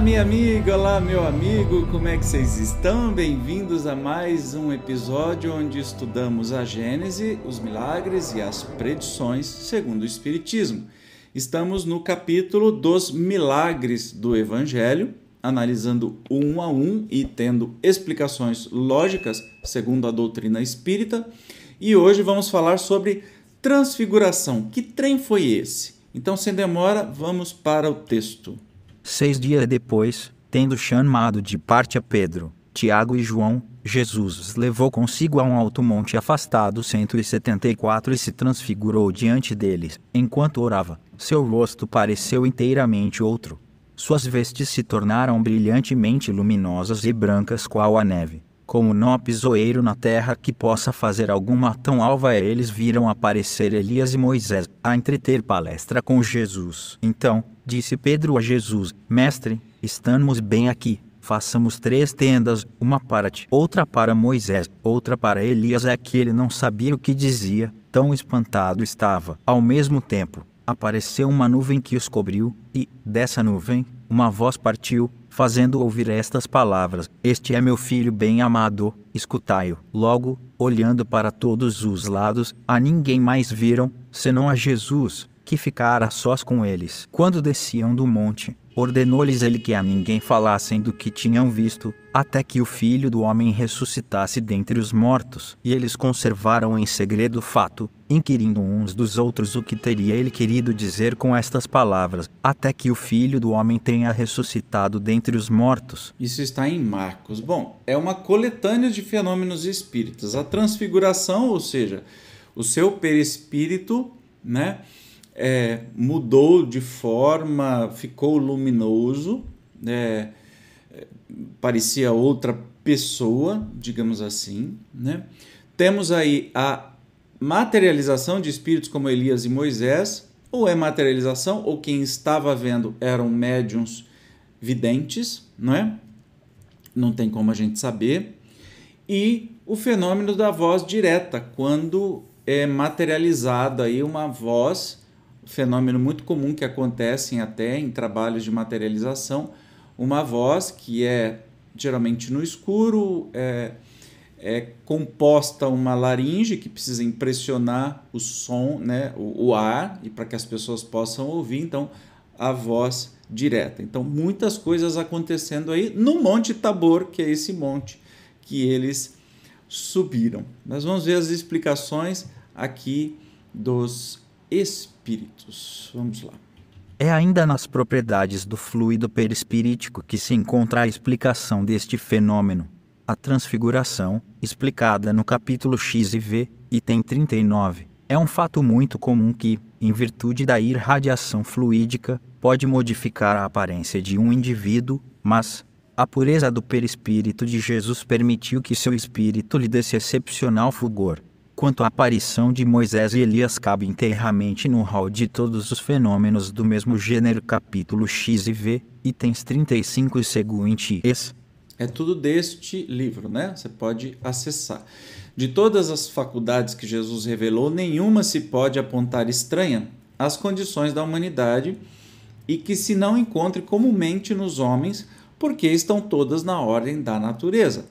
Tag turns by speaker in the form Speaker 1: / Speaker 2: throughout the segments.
Speaker 1: minha amiga, olá, meu amigo, como é que vocês estão? Bem-vindos a mais um episódio onde estudamos a Gênese, os milagres e as predições segundo o Espiritismo. Estamos no capítulo dos milagres do Evangelho, analisando um a um e tendo explicações lógicas segundo a doutrina espírita. E hoje vamos falar sobre transfiguração. Que trem foi esse? Então, sem demora, vamos para o texto.
Speaker 2: Seis dias depois, tendo chamado de parte a Pedro, Tiago e João, Jesus os levou consigo a um alto monte afastado 174 e se transfigurou diante deles. Enquanto orava, seu rosto pareceu inteiramente outro. Suas vestes se tornaram brilhantemente luminosas e brancas qual a neve. Como pisoeiro na terra que possa fazer alguma tão alva, eles viram aparecer Elias e Moisés a entreter palestra com Jesus. Então, disse Pedro a Jesus: Mestre, estamos bem aqui. Façamos três tendas, uma para ti, outra para Moisés, outra para Elias. É que ele não sabia o que dizia, tão espantado estava. Ao mesmo tempo, apareceu uma nuvem que os cobriu, e, dessa nuvem, uma voz partiu, fazendo ouvir estas palavras: Este é meu filho bem amado, escutai-o. Logo, olhando para todos os lados, a ninguém mais viram, senão a Jesus, que ficara sós com eles. Quando desciam do monte, ordenou-lhes ele que a ninguém falassem do que tinham visto, até que o filho do homem ressuscitasse dentre os mortos. E eles conservaram em segredo o fato, inquirindo uns dos outros o que teria ele querido dizer com estas palavras, até que o filho do homem tenha ressuscitado dentre os mortos.
Speaker 1: Isso está em Marcos. Bom, é uma coletânea de fenômenos espíritas. A transfiguração, ou seja, o seu perispírito, né? É, mudou de forma, ficou luminoso, é, parecia outra pessoa, digamos assim. Né? Temos aí a materialização de espíritos como Elias e Moisés, ou é materialização, ou quem estava vendo eram médiums videntes, não é? Não tem como a gente saber. E o fenômeno da voz direta, quando é materializada aí uma voz fenômeno muito comum que acontece até em trabalhos de materialização, uma voz que é geralmente no escuro, é, é composta uma laringe que precisa impressionar o som, né, o, o ar, e para que as pessoas possam ouvir, então a voz direta. Então, muitas coisas acontecendo aí no Monte Tabor, que é esse monte que eles subiram. Nós vamos ver as explicações aqui dos espíritos. Vamos lá.
Speaker 2: É ainda nas propriedades do fluido perispirítico que se encontra a explicação deste fenômeno. A transfiguração, explicada no capítulo X e V, item 39, é um fato muito comum que, em virtude da irradiação fluídica, pode modificar a aparência de um indivíduo, mas a pureza do perispírito de Jesus permitiu que seu espírito lhe desse excepcional fulgor quanto à aparição de Moisés e Elias cabe inteiramente no hall de todos os fenômenos do mesmo gênero capítulo X e V, itens 35 e seguintes.
Speaker 1: É tudo deste livro, né? Você pode acessar. De todas as faculdades que Jesus revelou, nenhuma se pode apontar estranha às condições da humanidade e que se não encontre comumente nos homens, porque estão todas na ordem da natureza.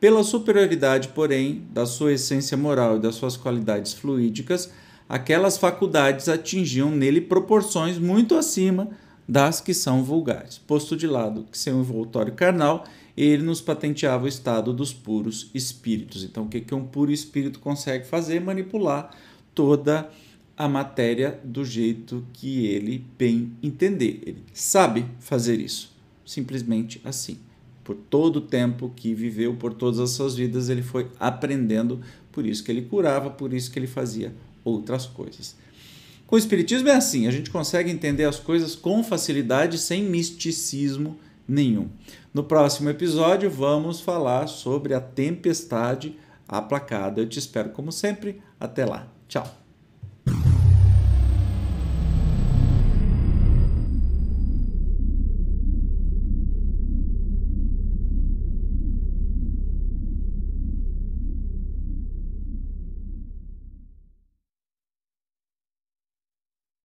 Speaker 1: Pela superioridade, porém, da sua essência moral e das suas qualidades fluídicas, aquelas faculdades atingiam nele proporções muito acima das que são vulgares. Posto de lado que seu envoltório carnal, ele nos patenteava o estado dos puros espíritos. Então, o que, que um puro espírito consegue fazer? Manipular toda a matéria do jeito que ele bem entender. Ele sabe fazer isso, simplesmente assim por todo o tempo que viveu, por todas as suas vidas, ele foi aprendendo, por isso que ele curava, por isso que ele fazia outras coisas. Com o Espiritismo é assim, a gente consegue entender as coisas com facilidade, sem misticismo nenhum. No próximo episódio, vamos falar sobre a tempestade aplacada. Eu te espero, como sempre. Até lá. Tchau.